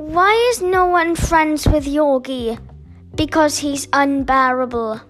Why is no one friends with Yorgi? Because he's unbearable.